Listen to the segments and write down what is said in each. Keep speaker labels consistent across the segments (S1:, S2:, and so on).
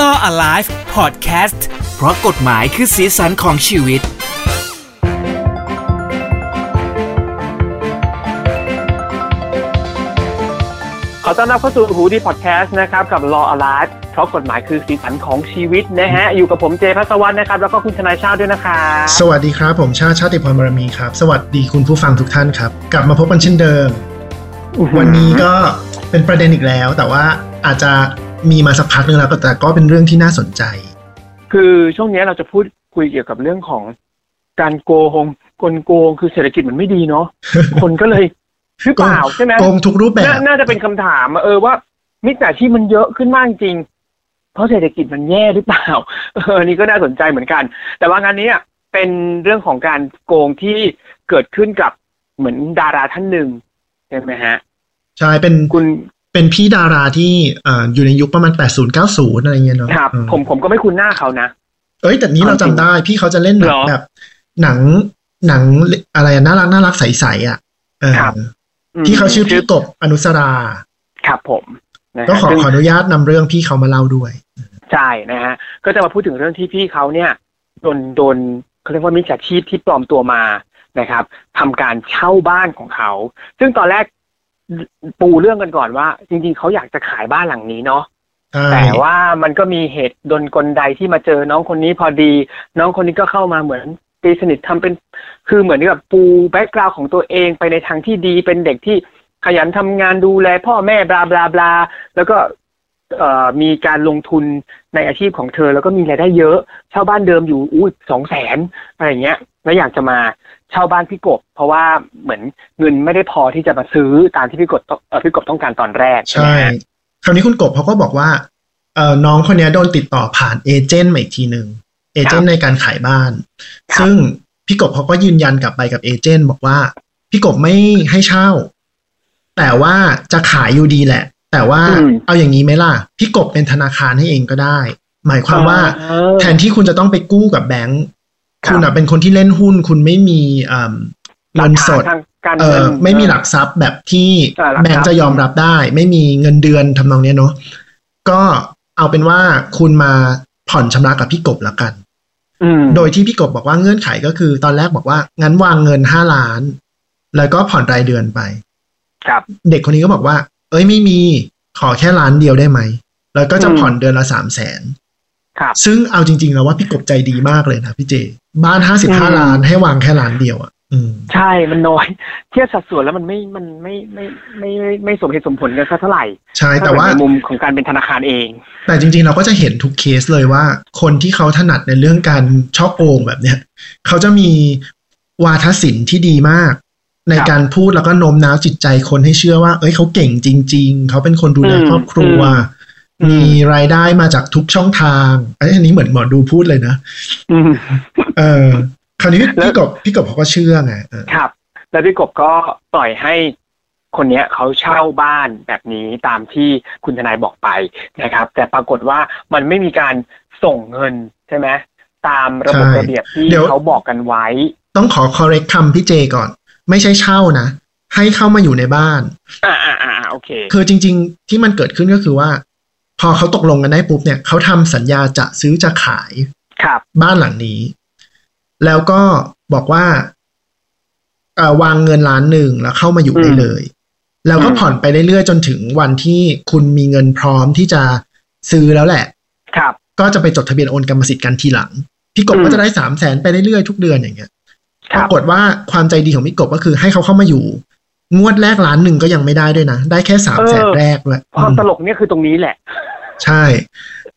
S1: Law Alive Podcast เพราะกฎหมายคือสีสันของชีวิต
S2: ขอต้อนรับเข้าสู่หูดีพอดแคสต์นะครับ กับ Law Alive เพราะกฎหมายคือสีสันของชีวิตนะฮะ อยู่กับผมเจพัสวัฒน์นะครับ แล้วก็คุณชนายชาติด้วยนะคะ
S3: สวัสดีครับ ผมชาติชาติพรบารมีครับ สวัสดีคุณผู้ฟังทุกท่านครับ กลับมาพบกันเช่นเดิม วันนี้ก็เป็นประเด็นอีกแล้ว แต่ว่าอาจจะ มีมาสักพักนึงแล้วก็แต่ก็เป็นเรื่องที่น่าสนใจ
S2: คือช่วงนี้เราจะพูดคุยเกี่ยวกับเรื่องของการโกงกลโกงคือเศรษฐกิจมันไม่ดีเนาะคนก็เลยหรือเปล่าใช่ไหม
S3: โกงทุกรูปแบบ
S2: นาน่าจะเป็นคำถามอะเออว่า มิจฉาชีพมันเยอะขึ้นมากจริง เพราะเศรษฐกิจมันแย่หรือเปล่าเอออันนี้ก็น่าสนใจเหมือนกัน แต่ว่างานนี้อะเป็นเรื่องของการโกงที่เกิดขึ้นกับเหมือนดาราท่านหนึ่งใช่ไหมฮะ
S3: ใช่เป็น
S2: คุณ
S3: เป็นพี่ดาราที่อ่าอยู่ในยุคประมาณ 80 90 อะไรเงี้ยเนาะ
S2: ครับ
S3: อืม
S2: ผมผมก็ไม่คุ้นหน้าเขานะ
S3: เอ้ย แต่นี้เราจำได้พี่เขาจะเล่นหนั
S2: เห
S3: ง
S2: รอ
S3: แบบ หนังหนังอะไรอะน่ารักน่ารักใสๆอะเออ
S2: ครับม
S3: พี่เขาชื่อพี่กบอนุสรา
S2: ครับผมนะฮะ
S3: ก็ขอ
S2: ซึ่ง
S3: ขออนุญาตนำเรื่องพี่เขามาเล่าด้วย
S2: ใช่นะฮะ ก็จะมาพูดถึงเรื่องที่พี่เขาเนี่ยโดนโดนเขาเรียกว่ามิจฉาชีพที่ปลอมตัวมานะครับทำการเช่าบ้านของเขา ซึ่งตอนแรก ปูเรื่องกันก่อนว่า จริง ๆเขาอยากจะขายบ้านหลังนี้เนาะ
S3: ใช่
S2: แต่ว่ามันก็มีเหตุดนกลใดที่มาเจอน้องคนนี้พอดี น้องคนนี้ก็เข้ามาเหมือนตีสนิททำเป็น คือเหมือนกับปูแบ็กกราวของตัวเองไปในทางที่ดีเป็นเด็กที่ขยันทำงานดูแลพ่อแม่บลาบลาบลาแล้วก็เอ่อมีการลงทุนในอาชีพของเธอ แล้วก็มีรายได้เยอะเช่าบ้านเดิมอยู่อุ้ยสองแสนอะไรอย่างเงี้ย แล้วอยากจะมา เช่าบ้านพี่กบ เพราะว่าเหมือนเงินไม่ได้พอที่จะมาซื้อตามที่พี่กบต้องเอ่อพี่กบต้องการตอนแรก
S3: ใช่
S2: ไหมฮะ
S3: คราวนี้คุณกบเขาก็บอกว่าเออน้องคนเนี้ยโดนติดต่อผ่านเอเจนต์มาอีกทีหนึ่งเอเจนต์ในการขายบ้าน
S2: ครับ
S3: ซึ่งพี่กบเขาก็ยืนยันกลับไปกับเอเจนต์บอกว่า พี่กบไม่ให้เช่า แต่ว่าจะขายอยู่ดีแหละ แต่ว่า
S2: อืม
S3: เอาอย่างนี้ไหมล่ะ พี่กบเป็นธนาคารให้เองก็ได้ หมายความว่า
S2: เออ
S3: แทนที่คุณจะต้องไปกู้กับแบงก์
S2: ครับ
S3: คุณอะเป็นคนที่เล่นหุ้นคุณไม่มีเอิ่มเงินสด
S2: หลักฐานทางการ
S3: เอ
S2: เงิ
S3: อนไม่มีหลักทรัพย์แบบที่
S2: เออหลักทรัพย์
S3: แบงก์จะยอมรับได้ ไม่มีเงินเดือนทำนองเนี้ยเนาะก็เอาเป็นว่าคุณมาผ่อนชำระกับพี่กบแล้วกัน
S2: อืม
S3: โดยที่พี่กบบอกว่าเงื่อนไขก็คือตอนแรกบอกว่า งั้นวางเงินห้าล้าน แล้วก็ผ่อนรายเดือนไป
S2: ครับ
S3: เด็กคนนี้ก็บอกว่า เอ้ยไม่มีขอแค่ล้านเดียวได้ไหม แล้วก็จะ
S2: อืม
S3: ผ่อนเดือนละสามแสน
S2: ครับ
S3: ซึ่งเอาจริง ๆ แล้วว่าพี่กบใจดีมากเลยนะพี่เจ บ้านห้าสิบ
S2: อื
S3: ห้ามล้านให้วางแค่ล้านเดียวอะอืม
S2: ใช่มันน้อย เทียบสัดส่วนแล้วมันไม่มันไม่ไม่ไม่ไม่ไม่สมเหตุสมผลกันสักเท่าไหร่
S3: ใช่แต่ว่า
S2: ถ้เกิดในมุมของการเป็นธนาคารเอง
S3: แต่จริง ๆ เราก็จะเห็นทุกเคสเลยว่า คนที่เขาถนัดในเรื่องการช่อโกงแบบเนี้ยเขาจะมีวาทศิลป์ที่ดีมาก ใน
S2: ครับ
S3: การพูดแล้วก็โน้มน้าวจิตใจคนให้เชื่อว่า เอ้ยเขาเก่งจริง ๆ เขาเป็นคนดูแล
S2: อืม
S3: ครอบครัว
S2: อื ม
S3: มีรายได้มาจากทุกช่องทางเอ้ยอันนี้เหมือนหมอดูพูดเลยนะ
S2: อืม
S3: เออคราวนี้
S2: แล้ว
S3: พี่กบพี่กบเขาก็เชื่อไงเออ
S2: ครับ แล้วพี่กบก็ปล่อยให้คนเนี้ยเขาเช่าบ้านแบบนี้ตามที่คุณทนายบอกไปนะครับ แต่ปรากฏว่ามันไม่มีการส่งเงินใช่ไหมตามระบบระเบียบที่เขาบอกกันไว้
S3: ต้องขอ correct คำพี่เจก่อน ไม่ใช่เช่านะ ให้เข้ามาอยู่ในบ้าน
S2: อ่าอ่าอ่าโอเค
S3: คือจริง ๆ ที่มันเกิดขึ้นก็คือว่า พอเขาตกลงกันได้ปุ๊บเนี่ยเขาทำสัญญาจะซื้อจะขาย
S2: ครับ
S3: บ้านหลังนี้ แล้วก็บอกว่าเอ่อวางเงินล้านหนึ่งแล้วเข้ามาอยู่ได้เลย แล้วก็ผ่อนไปเรื่อยๆจนถึงวันที่คุณมีเงินพร้อมที่จะซื้อแล้วแหละ
S2: ครับ
S3: ก็จะไปจดทะเบียนโอนกรรมสิทธิ์กันทีหลัง พี่กบ
S2: อืม
S3: ก็จะได้สามแสนไปเรื่อยๆทุกเดือนอย่างเงี้ย
S2: ค
S3: ป
S2: รั
S3: รา
S2: บ
S3: กฏว่าความใจดีของพี่กบก็คือให้เขาเข้ามาอยู่ งวดแรกล้านหนึ่งก็ยังไม่ได้ด้วยนะ ได้แค่สามแสนแรกเลย
S2: ความตลกเนี่ยคือตรงนี้แหละ
S3: ใช่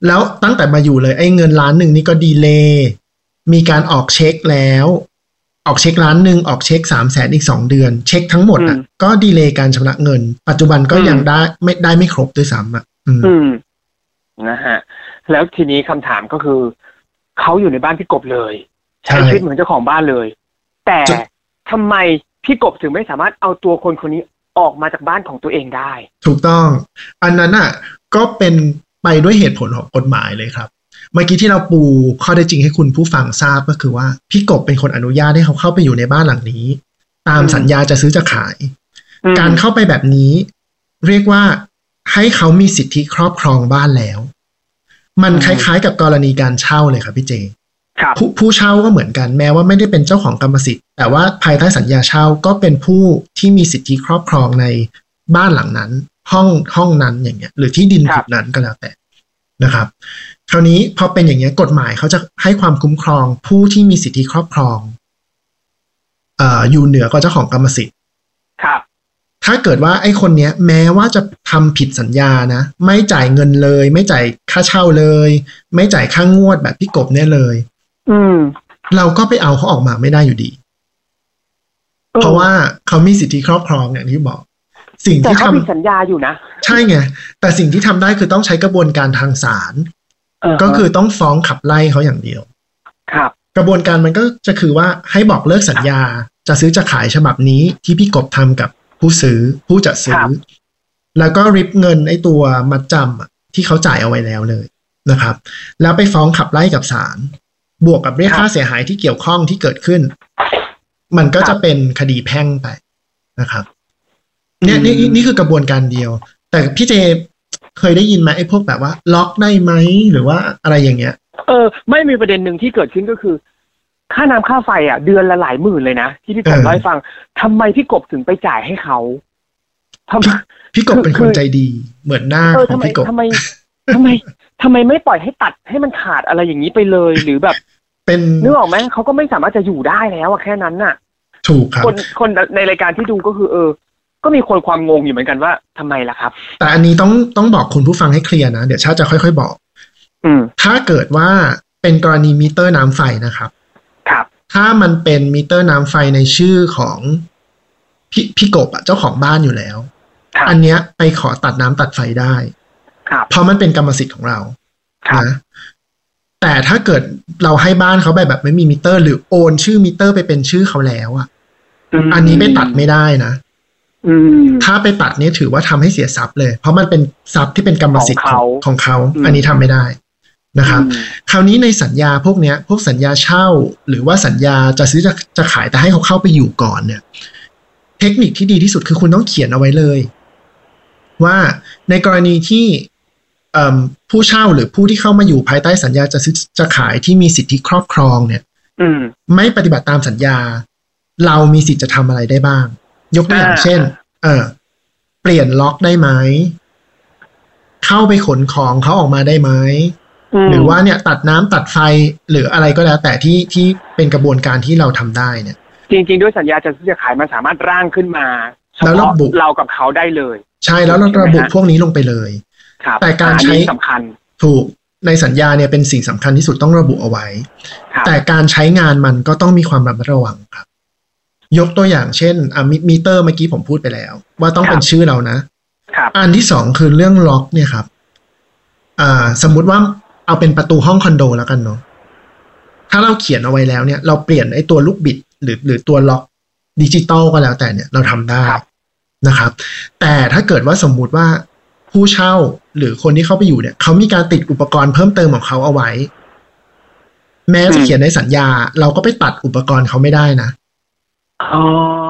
S3: แล้วตั้งแต่มาอยู่เลย ไอ้เงินล้านหนึ่งนี่ก็ดีเลย์มีการออกเช็คแล้ว ออกเช็คล้านหนึ่งออกเช็คสามแสนอีกสองเดือน เช็คทั้งหมดอะ
S2: อืม
S3: ก็ดีเลย์การชำระเงิน ปัจจุบันก็
S2: อืม
S3: ยังได้ไม่ได้ไม่ครบด้วยซ้ำอะ อืม
S2: อืมนะฮะ แล้วทีนี้คำถามก็คือ เขาอยู่ในบ้านพี่กบเลย ใช้
S3: ใช่
S2: ชีวิตเหมือนเจ้าของบ้านเลย แต่
S3: จะ
S2: ทำไมพี่กบถึงไม่สามารถเอาตัวคนคนนี้ออกมาจากบ้านของตัวเองได้
S3: ถูกต้อง อันนั้นอะ ก็เป็น ไปด้วยเหตุผลของกฎหมายเลยครับ เมื่อกี้ที่เราปูข้อได้จริงให้คุณผู้ฟังทราบก็คือว่า พี่กบเป็นคนอนุญาตให้เขาเข้าไปอยู่ในบ้านหลังนี้ ตาม
S2: อืม
S3: สัญญาจะซื้อจะขาย
S2: อืม
S3: การเข้าไปแบบนี้ เรียกว่าให้เขามีสิทธิครอบครองบ้านแล้ว มันคล้ายๆ กับกรณีการเช่าเลยครับพี่เจ
S2: ครับ
S3: ผู้ผู้เช่าก็เหมือนกันแม้ว่าไม่ได้เป็นเจ้าของกรรมสิทธิ์แต่ว่าภายใต้สัญญาเช่าก็เป็นผู้ที่มีสิทธิครอบครองในบ้านหลังนั้น ห้องห้องนั้นอย่างเงี้ย หรือที่ดิน
S2: ครั
S3: จุ
S2: บ
S3: ดนั้นก็แล้วแต่นะครับ คราวนี้พอเป็นอย่างเงี้ยกฎหมายเขาจะให้ความคุ้มครองผู้ที่มีสิทธิครอบครองเอ่ออยู่เหนือกว่าเจ้าของกรรมสิทธิ์
S2: ครับ
S3: ถ้าเกิดว่าไอ้คนเนี้ย แม้ว่าจะทำผิดสัญญานะ ไม่จ่ายเงินเลย ไม่จ่ายค่าเช่าเลย ไม่จ่ายค่างวดแบบพี่กบเนี่ยเลย
S2: อืม
S3: เราก็ไปเอาเขาออกมาไม่ได้อยู่ดี
S2: ออ
S3: เพราะว่าเขามีสิทธิครอบครองอย่างที่บอก สิ่ง
S2: แต่
S3: ที่
S2: เขา
S3: ทำ
S2: มีสัญญาอยู่นะ
S3: ใช่ไง แต่สิ่งที่ทำได้คือต้องใช้กระบวนการทางศาล
S2: เออ
S3: ก็คือต้องฟ้องขับไล่เขาอย่างเดียว
S2: ครับ
S3: กระบวนการมันก็จะคือว่าให้บอกเลิกสัญญา จะซื้อจะขายฉบับนี้ที่พี่กบทำกับผู้ซื้อผู้จะซื้
S2: ค
S3: อ
S2: รับ
S3: แล้วก็ริบเงินไอ้ตัวมัดจำอะที่เขาจ่ายเอาไว้แล้วเลยนะครับ แล้วไปฟ้องขับไล่กับศาลบวกกับเรียกค่าเสียหายที่เกี่ยวข้องที่เกิดขึ้น มันก็จะเป็นคดีแพ่งไปนะครับ เนี่ยนี่นี่นี่คือกระบวนการเดียว แต่พี่เจเคยได้ยินไหมไอ้พวกแบบว่า ล็อกได้ไหมหรือว่าอะไรอย่างเงี้ย
S2: เออ ไม่มีประเด็นหนึ่งที่เกิดขึ้นก็คือ ค่าน้ำค่าไฟอะ เดือนละหลายหมื่นเลยนะ ที่พี่กบ
S3: เออ
S2: เล่าให้ฟังทำไมพี่กบถึงไปจ่ายให้เขาทำ
S3: พี่กบเป็น
S2: คื
S3: คน
S2: อ
S3: ใจดีเหมือนหน้า
S2: เออ
S3: ของ
S2: ทำไม
S3: พี่กบ
S2: ทำไมทำไมทำไมไม่ปล่อยให้ตัดให้มันขาดอะไรอย่างนี้ไปเลยหรือแบบ
S3: เป็น
S2: นึกออกไหมเขาก็ไม่สามารถจะอยู่ได้แล้วอะแค่นั้นน่ะ
S3: ถูกครับ
S2: คนคนในรายการที่ดูก็คือ เออ ก็มีคนความงงอยู่เหมือนกันว่าทำไมล่ะครับ
S3: แต่อันนี้ต้องต้องบอกคุณผู้ฟังให้ clear นะ เดี๋ยวชาติจะค่อย ๆ บอก
S2: อืม
S3: ถ้าเกิดว่าเป็นกรณีมิเตอร์น้ำไฟนะครับ
S2: ครับ
S3: ถ้ามันเป็นมิเตอร์น้ำไฟในชื่อของพี่พี่กบอะเจ้าของบ้านอยู่แล้ว
S2: ครับ
S3: อันเนี้ยไปขอตัดน้ำตัดไฟได้
S2: ครับ
S3: เพราะมันเป็นกรรมสิทธิ์ของเรา
S2: ครับ
S3: นะแต่ถ้าเกิดเราให้บ้านเขาไปแบบไม่มีมิเตอร์ หรือโอนชื่อมิเตอร์ไปเป็นชื่อเขาแล้วอะ
S2: ม
S3: อันนี้ไปตัดไม่ได้นะ
S2: อืม
S3: ถ้าไปตัดเนี่ยถือว่าทำให้เสียทรัพย์เลย เพราะมันเป็นทรัพย์ที่เป็นกรรมสิทธิ์
S2: ของเขา
S3: ของเขา
S2: อืม
S3: อันนี้ทำไม่ได้นะครับ
S2: อืม
S3: คราวนี้ในสัญญาพวกเนี้ย พวกสัญญาเช่า หรือว่าสัญญาจะซื้อจะจะขายแต่ให้เขาเข้าไปอยู่ก่อนเนี่ย เทคนิคที่ดีที่สุดคือคุณต้องเขียนเอาไว้เลย ว่าในกรณีที่เอิ่มผู้เช่าหรือผู้ที่เข้ามาอยู่ภายใต้สัญญาจะซื้อจะขายที่มีสิทธิครอบครองเนี่ย
S2: อืม
S3: ไม่ปฏิบัติตามสัญญา เรามีสิทธิ์จะทำอะไรได้บ้าง ยกตัวอย่าง
S2: อ่า
S3: เช่น เออเปลี่ยนล็อกได้ไหม เข้าไปขนของเขาออกมาได้ไหม
S2: ม
S3: หรือว่าเนี่ยตัดน้ำตัดไฟหรืออะไรก็แล้ว แต่ที่ที่เป็นกระบวนการที่เราทำได้เนี่ย
S2: จริง ๆ ด้วยสัญญาจะซื้อจะขายมันสามารถร่างขึ้นมาเฉพาะ
S3: แล้วระบุ
S2: เรากับเขาได้เลย
S3: ใช่แล้วเรา
S2: ใช่ไหม
S3: ระบุ
S2: ฮะ
S3: พวกนี้ลงไปเลย
S2: ครับ
S3: แต่การ
S2: อัน
S3: ใช้
S2: นี้สำคัญ
S3: ถูกในสัญญาเนี่ยเป็นสิ่งสำคัญที่สุดต้องระบุเอาไว้
S2: ครับ
S3: แต่การใช้งานมันก็ต้องมีความระมัดระวังครับ ยกตัวอย่างเช่นอะมิมิเตอร์เมื่อกี้ผมพูดไปแล้ว ว่าต้องเป็นชื่อเรานะ
S2: ครับ
S3: อันที่สองคือเรื่องล็อกเนี่ยครับ อ่า สมมุติว่าเอาเป็นประตูห้องคอนโดแล้วกันเนาะถ้าเราเขียนเอาไว้แล้วเนี่ย เราเปลี่ยนไอ้ตัวลูกบิด หรือหรือตัวล็อกดิจิตอลก็แล้วแต่เนี่ยเราทำได้
S2: ครับ
S3: นะครับ แต่ถ้าเกิดว่าสมมุติว่าผู้เช่าหรือคนที่เข้าไปอยู่เนี่ย เขามีการติดอุปกรณ์เพิ่มเติมของเขาเอาไว้ แม้จะเขียนในสัญญา เราก็ไปตัดอุปกรณ์เขาไม่ได้นะ
S2: อ๋อ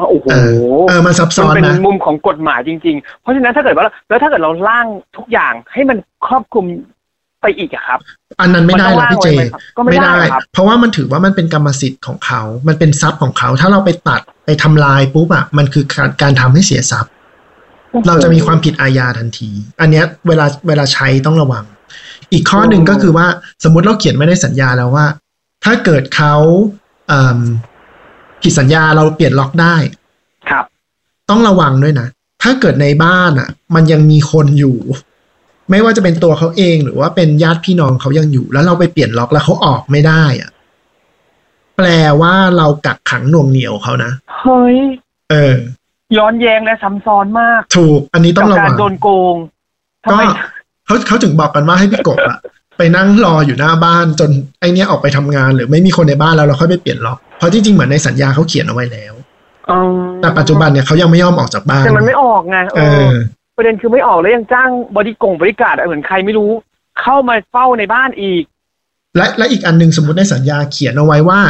S2: โอ้โห
S3: เออเออมันซับซ้อน
S2: มันเป็น
S3: นะ
S2: มุมของกฎหมายจริง ๆ เพราะฉะนั้นถ้าเกิดว่าแล้วถ้าเกิดเราร่างทุกอย่างให้มันครอบคลุมไปอีกอะครับ
S3: อันนั้นไม่ได้หรอกพี่เจ
S2: มันต้องร่างไว้ไหมครับก็ไม่ได้ครับ
S3: เพราะว่ามันถือว่ามันเป็นกรรมสิทธิ์ของเขา มันเป็นทรัพย์ของเขา ถ้าเราไปตัดไปทำลายปุ๊บอะมันคือการการทำให้เสียทรัพย์ เราจะมีความผิดอาญาทันที อันเนี้ยเวลาเวลาใช้ต้องระวัง อีกข้อหนึ่งก็คือว่าสมมุติเราเขียนไว้ในสัญญาแล้วว่า ถ้าเกิดเขาเอิ่ม ผิดสัญญาเราเปลี่ยนล็อกได้
S2: ครับ
S3: ต้องระวังด้วยนะ ถ้าเกิดในบ้านอะ มันยังมีคนอยู่ ไม่ว่าจะเป็นตัวเขาเองหรือว่าเป็นญาติพี่น้องเขายังอยู่ แล้วเราไปเปลี่ยนล็อกแล้วเขาออกไม่ได้อะ แปลว่าเรากักขังหน่วงเหนียวเขานะ
S2: เฮ้ย
S3: เออ
S2: ย้อนแย้งและซ้ำซ้อนมาก
S3: ถูก อันนี้ต้
S2: กั
S3: องระ
S2: กา
S3: วั
S2: รงโดนโกงทำ
S3: ก็
S2: ไม
S3: เขาเขาถึงบอกกันว่าให้พี่กบอะไปนั่งรออยู่หน้าบ้านจนไอเนี้ยออกไปทำงาน หรือไม่มีคนในบ้านแล้วเราค่อยไปเปลี่ยนล็อก เพราะจริงๆเหมือนในสัญญาเขาเขียนเอาไว้แล้ว
S2: อ๋อ
S3: แต่ปัจจุบันเนี่ยเขายังไม่ยอมออกจากบ้าน
S2: แต่มันไม่ออกไงเอ
S3: เอ
S2: อ
S3: อ
S2: ประเด็นคือไม่ออกแล้วยังจ้างบริกงบริการดเหมือนใครไม่รู้ เข้ามาเฝ้าในบ้านอีก
S3: และและอีกอันหนึงสมมติในสัญญาเขียนเอาไว้ว่า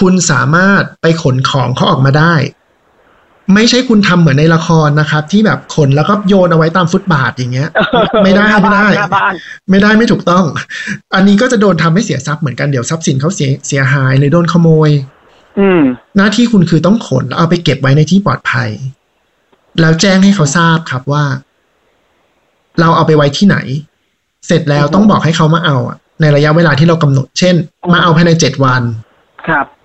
S3: คุณสามารถไปขนของเขาออกมาได้ ไม่ใช่คุณทำเหมือนในละครนะครับ ที่แบบขนแล้วก็โยนเอาไว้ตามฟุตบาทอย่างเงี้ย ไม่ได้
S2: หน้า
S3: ไม่
S2: บ้าน
S3: ได้
S2: หน้าบ้าน
S3: ไม่ได้ไม่ถูกต้อง อันนี้ก็จะโดนทำให้เสียทรัพย์เหมือนกันเดี๋ยวทรัพย์สินเขาเสียเสียหายหรือโดนขโมย
S2: อืม
S3: หน้าที่คุณคือต้องขนแล้วเอาไปเก็บไว้ในที่ปลอดภัย แล้วแจ้งให้เขาทราบครับว่า เราเอาไปไว้ที่ไหน เสร็จแล้ว
S2: อืม
S3: ต้องบอกให้เขามาเอาอะในระยะเวลาที่เรากำหนด เช่น มาเอาภายในเจ็ดวัน
S2: ครับ
S3: เอ่อ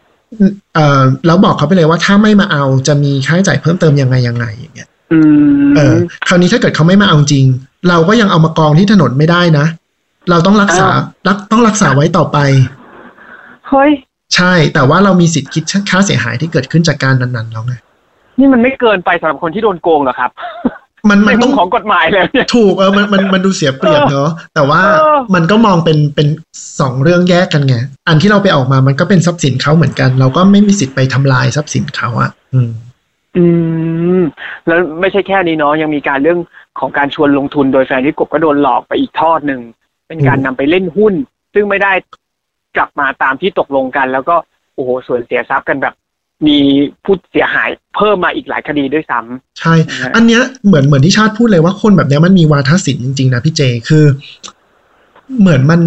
S3: แล้วบอกเขาไปเลยว่าถ้าไม่มาเอาจะมีค่าใช้จ่ายเพิ่มเติมยังไงยังไงอย่างเงี้ย
S2: อืม
S3: เออ คราวนี้ถ้าเกิดเขาไม่มาเอาจริง เราก็ยังเอามากองที่ถนนไม่ได้นะ เราต้องรักษารักต้องรักษาไว้ต่อไป
S2: เฮ้ย
S3: ใช่ แต่ว่าเรามีสิทธิ์คิดค่าเสียหายที่เกิดขึ้นจากการนั้นๆแล้วไง
S2: นี่มันไม่เกินไปสำหรับคนที่โดนโกงเหรอครับ
S3: มัน
S2: ใน
S3: มัน
S2: มุ
S3: ต้อ
S2: ม
S3: ง
S2: ของกฎหมายเลยเนี่ย
S3: ถูกเออมันมันมันดูเสียเปรียบเนอะแต่ว่า
S2: เออ
S3: มันก็มองเป็นเป็นสองเรื่องแยกกันไงอันที่เราไปออกมามันก็เป็นทรัพย์สินเขาเหมือนกัน เราก็ไม่มีสิทธิ์ไปทำลายทรัพย์สินเขาอะอืม
S2: อืม แล้วไม่ใช่แค่นี้เนาะยังมีการเรื่องของการชวนลงทุนโดยแฟนที่กบก็โดนหลอกไปอีกทอดหนึ่งเป็นการนำไปเล่นหุ้น ซึ่งไม่ได้กลับมาตามที่ตกลงกัน แล้วก็โอ้โหส่วนเสียทรัพย์กันแบบ มีผู้เสียหายเพิ่มมาอีกหลายคดีด้วยซ้ำ
S3: ใช่
S2: นะฮะ
S3: อันเนี้ยเหมือนเหมือนที่ชาติพูดเลยว่าคนแบบเนี้ยมันมีวาทศิลป์จริงๆนะพี่เจคือ เหมือนมัน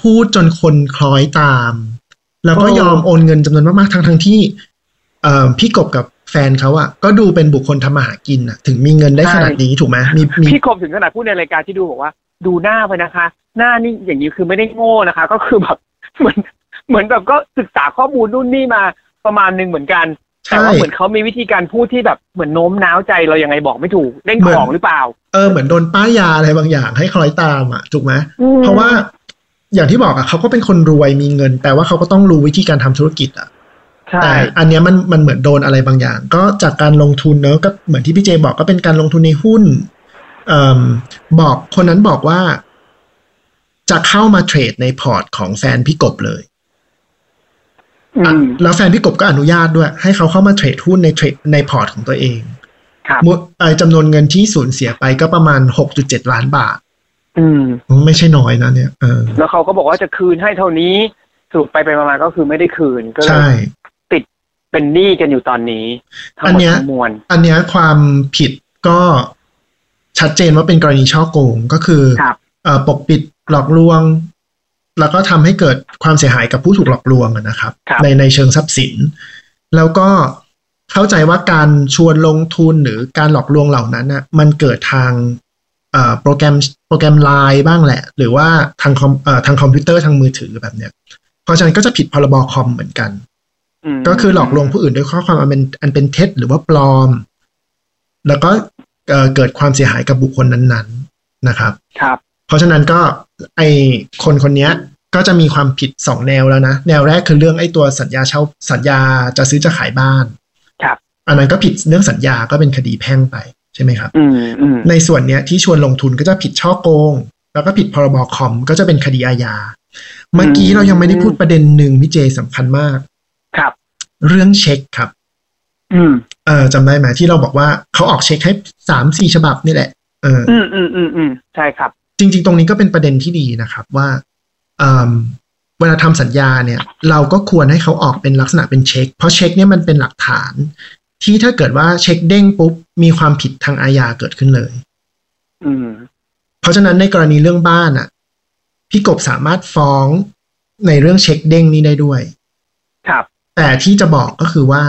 S3: พูดจนคนคล้อยตาม แล้วก็ยอมโอนเงินจำนวนมากๆทั้งทั้งๆที่เอ่อพี่กบกับแฟนเขาอะก็ดูเป็นบุคคลทำมาหากินอะถึงมีเงินได้ขนาดนี้ถูกไหมมีมี
S2: พี่คมถึงขนาดพูดในรายการที่ดูบอกว่า ดูหน้าไปนะคะ หน้านี่อย่างนี้คือไม่ได้โง่นะคะ ก็คือแบบเหมือนเหมือนแบบก็ศึกษาข้อมูลนู่นนี่มา ประมาณหนึ่งเหมือนกัน
S3: ใช่
S2: แต่ว่าเหมือนเขามีวิธีการพูดที่แบบเหมือนโน้มน้าวใจเรายังไงบอกไม่ถูกเล่นของหรือเปล่า
S3: เออเหมือนโดนป้ายยาอะไรบางอย่างให้คล้อยตามอะถูกไหม
S2: อืม
S3: เพราะว่าอย่างที่บอกอะเขาก็เป็นคนรวยมีเงินแต่ว่าเขาก็ต้องรู้วิธีการทำธุรกิจอะ
S2: ใช่
S3: แต่อันเนี้ยมันมันเหมือนโดนอะไรบางอย่าง ก็จากการลงทุนเนอะก็เหมือนที่พี่เจบอกก็เป็นการลงทุนในหุ้นเอ่อบอกคนนั้นบอกว่า จะเข้ามา trade ใน port ของแฟนพี่กบเลย
S2: อื
S3: อะ
S2: ม
S3: แล้วแฟนพี่กบก็อนุญาตด้วย ให้เขาเข้ามา trade หุ้นใน trade ใน port ของตัวเอง
S2: ครับ
S3: มูลเอ่อจำนวนเงินที่สูญเสียไปก็ประมาณหกจุดเจ็ดล้านบาท
S2: อืม
S3: ไม่ใช่น้อยนะเนี่ยเออ
S2: แล้วเขาก็บอกว่าจะคืนให้เท่านี้สรุปไปไปมาๆก็คือไม่ได้คืนก็เลย
S3: ใช่
S2: ติดเป็นหนี้กันอยู่ตอนนี้ทั้ง
S3: อั
S2: ห
S3: น
S2: มด
S3: เนี้ย
S2: ทั้งมวล
S3: อันเนี้ยความผิดก็ชัดเจนว่าเป็นกรณีช่อโกงก็คือ
S2: ครับ
S3: เอ่อปกปิดหลอกลวง แล้วก็ทำให้เกิดความเสียหายกับผู้ถูกหลอกลวงอะนะครับ
S2: ครับ
S3: ในในเชิงทรัพย์สิน แล้วก็เข้าใจว่าการชวนลงทุนหรือการหลอกลวงเหล่านั้นน่ะมันเกิดทางเอ่อโปรแกรมโปรแกรมไลน์บ้างแหละ หรือว่าทางคอมเอ่อทางคอมพิวเตอร์ทางมือถือแบบเนี้ย เพราะฉะนั้นก็จะผิดพรบคอมเหมือนกัน
S2: ม
S3: ก็คือหลอกลวงผู้อื่นด้วยข้อความอันเป็นอันเป็นเท็จหรือว่าปลอม แล้วก็เอ่อเกิดความเสียหายกับบุคคลนั้น ๆ นะครับ
S2: ครับ
S3: เพราะฉะนั้นก็ ไอคนคนเนี้ยก็จะมีความผิดสองแนวแล้วนะ แนวแรกคือเรื่องไอตัวสัญญาเช่าสัญญาจะซื้อจะขายบ้าน
S2: ครับ
S3: อันนั้นก็ผิดเรื่องสัญญาก็เป็นคดีแพ่งไปใช่ไหมครับ
S2: อืมอืม
S3: ในส่วนเนี้ยที่ชวนลงทุนก็จะผิดช่อโกง แล้วก็ผิดพรบคอมก็จะเป็นคดีอาญาเมื่อกี้เรายังไม่ได้พูดประเด็นหนึ่งพี่เจสำคัญมาก
S2: ครับ
S3: เรื่องเช็คครับ
S2: อืม
S3: เออจำได้ไหมที่เราบอกว่าเขาออกเช็คให้สามสี่ฉบับนี่แหละ เออ
S2: อืมอืมอืมอืมใช่ครับ
S3: จริง ๆ ตรงนี้ก็เป็นประเด็นที่ดีนะครับว่าเอ่อเวลาทำสัญญาเนี่ย เราก็ควรให้เขาออกเป็นลักษณะเป็นเช็ค เพราะเช็คเนี่ยมันเป็นหลักฐาน ที่ถ้าเกิดว่าเช็คเด้งปุ๊บ มีความผิดทางอาญาเกิดขึ้นเลย
S2: อืม
S3: เพราะฉะนั้นในกรณีเรื่องบ้านอะ พี่กบสามารถฟ้องในเรื่องเช็คเด้งนี้ได้ด้วย
S2: ครับ
S3: แต่ที่จะบอกก็คือว่า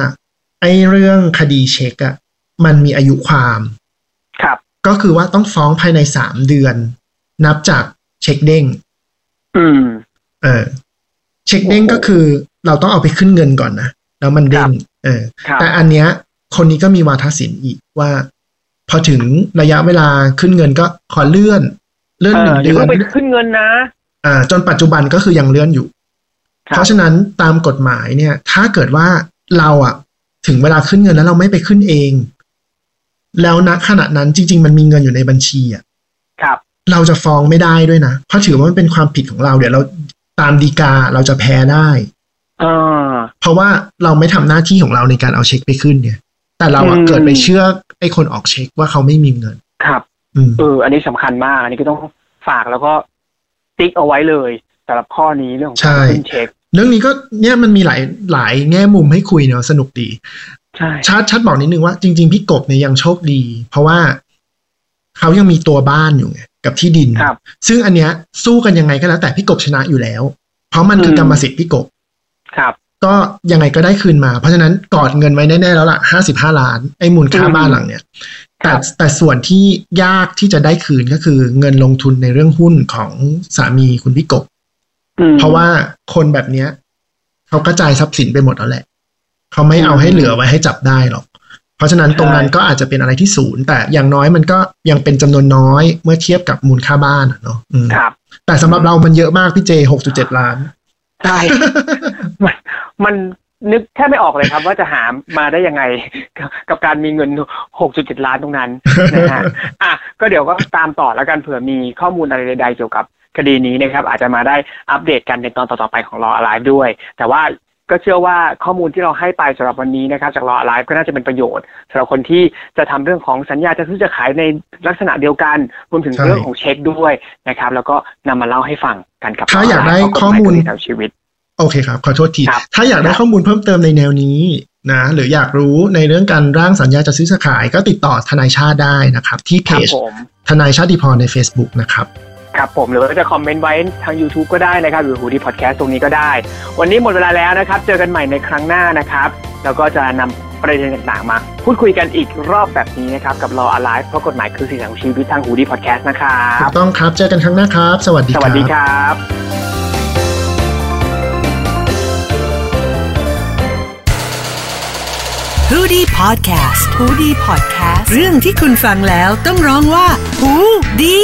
S3: ไอ้เรื่องคดีเช็คอะมันมีอายุความ
S2: ครับ
S3: ก็คือว่าต้องฟ้องภายในสามเดือน นับจากเช็คเด้ง
S2: อืม
S3: เออ เช็คเด้งก็คือ เราต้องเอาไปขึ้นเงินก่อนนะ แล้วมันเด้ง เออ
S2: ครับ
S3: แต่อันเนี้ย คนนี้ก็มีวาทศิลป์อีกว่า พอถึงระยะเวลาขึ้นเงินก็ขอเลื่อน เลื่อน
S2: เอ
S3: หนึ่
S2: องอย่า
S3: เดือ
S2: เพิ่
S3: น
S2: งไปขึ้นเงินนะ
S3: อ่า จนปัจจุบันก็คือยังเลื่อนอยู่
S2: ครับ
S3: เพราะฉะนั้นตามกฎหมายเนี่ย ถ้าเกิดว่าเราอะถึงเวลาขึ้นเงินแล้วเราไม่ไปขึ้นเอง แล้วณขณะนั้นจริง ๆ มันมีเงินอยู่ในบัญชีอะ
S2: ครับ
S3: เราจะฟ้องไม่ได้ด้วยนะ เพราะถือว่ามันเป็นความผิดของเรา เดี๋ยวเราตามดีกาเราจะแพ้ได้
S2: อ่า
S3: เพราะว่าเราไม่ทำหน้าที่ของเราในการเอาเช็คไปขึ้นเนี่ย แต่เราอะ
S2: อืม
S3: เกิดไปเชื่อไอ้คนออกเช็คว่าเขาไม่มีเงิน
S2: ครับ
S3: อืม
S2: เออ อันนี้สำคัญมาก อันนี้ก็ต้องฝากแล้วก็ติ๊กเอาไว้เลยสำหรับข้อนี้เรื่องของ
S3: ใช่
S2: การขึ้นเช็ค
S3: เรื่องนี้ก็เนี่ยมันมีหลายหลายแง่มุมให้คุยเนาะสนุกดี
S2: ใช่
S3: ชัดชัดบอกนิดนึงว่าจริง ๆ พี่กบเนี่ยยังโชคดี เพราะว่าเขายังมีตัวบ้านอยู่ไง กับที่ดิน
S2: ครับ
S3: ซึ่งอันเนี้ยสู้กันยังไงก็แล้วแต่พี่กบชนะอยู่แล้ว เพราะมันคือ
S2: ม
S3: กรรมสิทธิ์พี่กบ
S2: ครับ
S3: ก็ยังไงก็ได้คืนมา เพราะฉะนั้นกอดเงินไว้แน่ๆแล้วล่ะห้าสิบห้าล้านไอ้มูลค่า
S2: อืม
S3: บ้านหลังเนี้ย
S2: ค
S3: แต่
S2: รับ
S3: แต่ส่วนที่ยากที่จะได้คืนก็คือเงินลงทุนในเรื่องหุ้นของสามีคุณพี่กบ
S2: อืม
S3: เพราะว่าคนแบบเนี้ยเขากระจายทรัพย์สินไปหมดแล้วแหละ เขาไม่เอาให้เหลือไว้ให้จับได้หรอก เพราะฉะนั้นตรงนั้น
S2: ใช่
S3: ก็อาจจะเป็นอะไรที่ศูนย์ แต่อย่างน้อยมันก็ยังเป็นจำนวนน้อยเมื่อเทียบกับมูลค่าบ้านอะเนาะอืม
S2: ครับ
S3: แต่สำหรับเรามันเยอะมากพี่เจหกจุดเจ็ดล้าน
S2: ใช่ มันมันนึกแค่ไม่ออกเลยครับ ว่าจะหามาได้ยังไงกับกับการมีเงิน 6.7 ล้านตรงนั้นนะฮะอะก็เดี๋ยวก็ตามต่อแล้วกันเผื่อมีข้อมูลอะไรใดๆเกี่ยวกับคดีนี้นะครับอาจจะมาได้อัปเดตกันในตอนต่อๆไปของรอ Alive ด้วย แต่ว่า ก็เชื่อว่าข้อมูลที่เราให้ไปสำหรับวันนี้นะครับ จากรอ Alive ก็น่าจะเป็นประโยชน์สำหรับคนที่จะทำเรื่องของสัญญาจะซื้อจะขายในลักษณะเดียวกันรวมถึง
S3: ใช่
S2: เรื่องของเช็คด้วยนะครับ แล้วก็นำมาเล่าให้ฟังกันกับ
S3: ถ้าอยากได้
S2: Law Alive
S3: ข้อมูล
S2: กฎหายคดีทางชีวิต
S3: โอเคครับ ขอโทษที
S2: ครับ
S3: ถ้าอยากได้
S2: ครับ
S3: ข้อมูลเพิ่มเติมในแนวนี้นะหรืออยากรู้ในเรื่องการร่างสัญญาจะซื้อจะขาย ก็ติดต่อทนายชาติได้นะครับ ที่เพ
S2: ครับ
S3: จ
S2: ผม
S3: ทนายชาติพรใน Facebook นะครับ
S2: ครับผมหรือว่าจะคอมเมนต์ไว้ทาง YouTube ก็ได้นะครับ หรือหูดีพอดแคสต์ตรงนี้ก็ได้ วันนี้หมดเวลาแล้วนะครับ เจอกันใหม่ในครั้งหน้านะครับ แล้วก็จะนำประเด็นต่างๆมา พูดคุยกันอีกรอบแบบนี้นะครับ กับ Law Alive เพราะกฎหมายคือสิ่งของชีวิตทางหูดีพอดแคสต์นะครั
S3: ถู
S2: บ
S3: กต้องครับ เจอกันครั้งหน้าครับ สวัสดี
S2: ส
S3: ครับ
S2: วัสดีครับ
S1: ฮูดี้พอดแคสต์ฮูดี้พอดแคสต์เรื่องที่คุณฟังแล้วต้องร้องว่าฮูดี